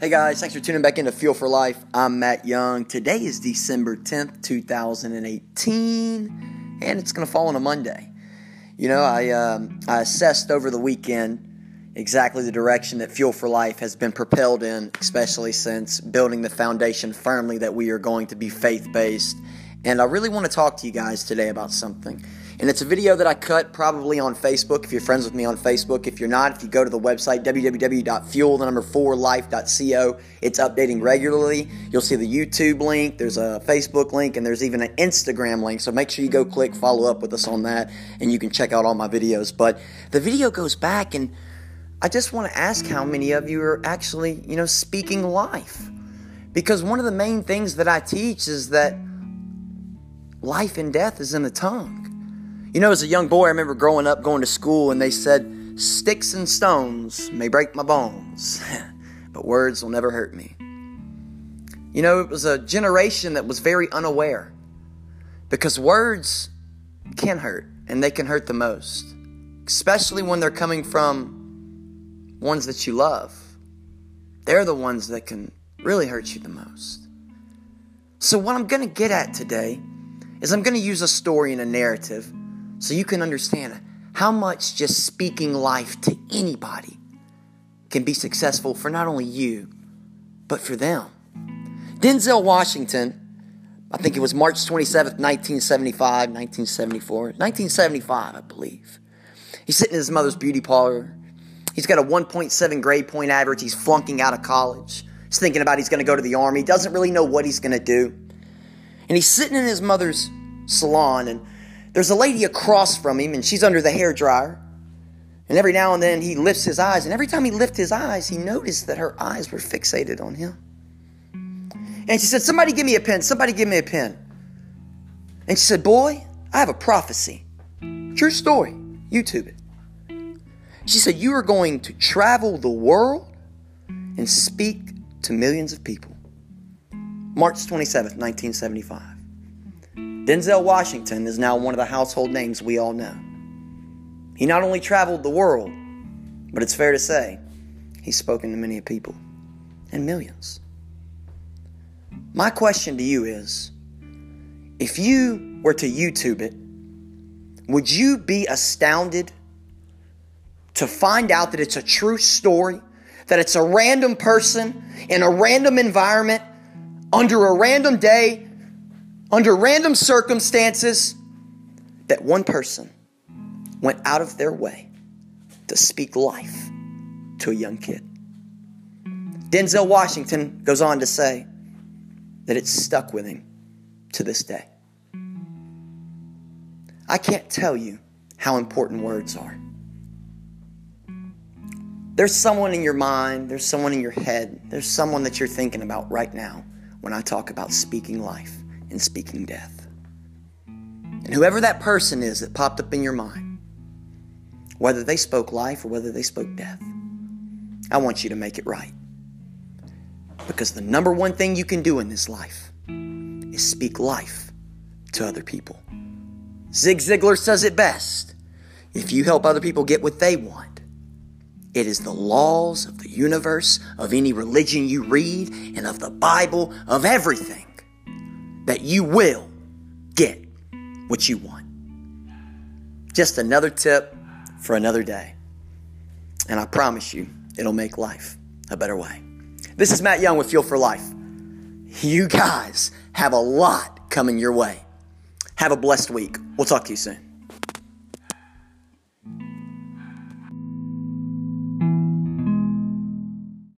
Hey guys, thanks for tuning back into Fuel for Life. I'm Matt Young. Today is December 10th, 2018, and it's going to fall on a Monday. You know, I, um, I assessed over the weekend exactly the direction that Fuel for Life has been propelled in, especially since building the foundation firmly that we are going to be faith based. And I really want to talk to you guys today about something. And it's a video that I cut probably on Facebook. If you're friends with me on Facebook, if you're not, if you go to the website www.fuel the number four life.co, it's updating regularly. You'll see the YouTube link, there's a Facebook link, and there's even an Instagram link. So make sure you go click, follow up with us on that, and you can check out all my videos. But the video goes back, and I just want to ask how many of you are actually, you know, speaking life. Because one of the main things that I teach is that life and death is in the tongue. You know, as a young boy, I remember growing up going to school and they said, Sticks and stones may break my bones, but words will never hurt me. You know, it was a generation that was very unaware because words can hurt and they can hurt the most, especially when they're coming from ones that you love. They're the ones that can really hurt you the most. So, what I'm going to get at today is I'm going to use a story and a narrative so you can understand how much just speaking life to anybody can be successful for not only you, but for them. Denzel Washington, I think it was March 27th, 1975, 1974, 1975, I believe. He's sitting in his mother's beauty parlor. He's got a 1.7 grade point average. He's flunking out of college. He's thinking about he's going to go to the army. Doesn't really know what he's going to do. And he's sitting in his mother's salon and there's a lady across from him, and she's under the hair dryer. And every now and then he lifts his eyes, and every time he lifted his eyes, he noticed that her eyes were fixated on him. And she said, Somebody give me a pen, somebody give me a pen. And she said, Boy, I have a prophecy. True story. YouTube it. She said, You are going to travel the world and speak to millions of people. March 27th, 1975. Denzel Washington is now one of the household names we all know. He not only traveled the world, but it's fair to say he's spoken to many people and millions. My question to you is if you were to YouTube it, would you be astounded to find out that it's a true story, that it's a random person in a random environment, under a random day, under random circumstances, that one person went out of their way to speak life to a young kid. Denzel Washington goes on to say that it's stuck with him to this day. I can't tell you how important words are. There's someone in your mind, there's someone in your head, there's someone that you're thinking about right now when I talk about speaking life and speaking death. And whoever that person is that popped up in your mind, whether they spoke life or whether they spoke death, I want you to make it right. Because the number one thing you can do in this life is speak life to other people. Zig Ziglar says it best if you help other people get what they want, it is the laws of the universe, of any religion you read, and of the Bible, of everything that you will get what you want. Just another tip for another day. And I promise you, it'll make life a better way. This is Matt Young with Fuel for Life. You guys have a lot coming your way. Have a blessed week. We'll talk to you soon.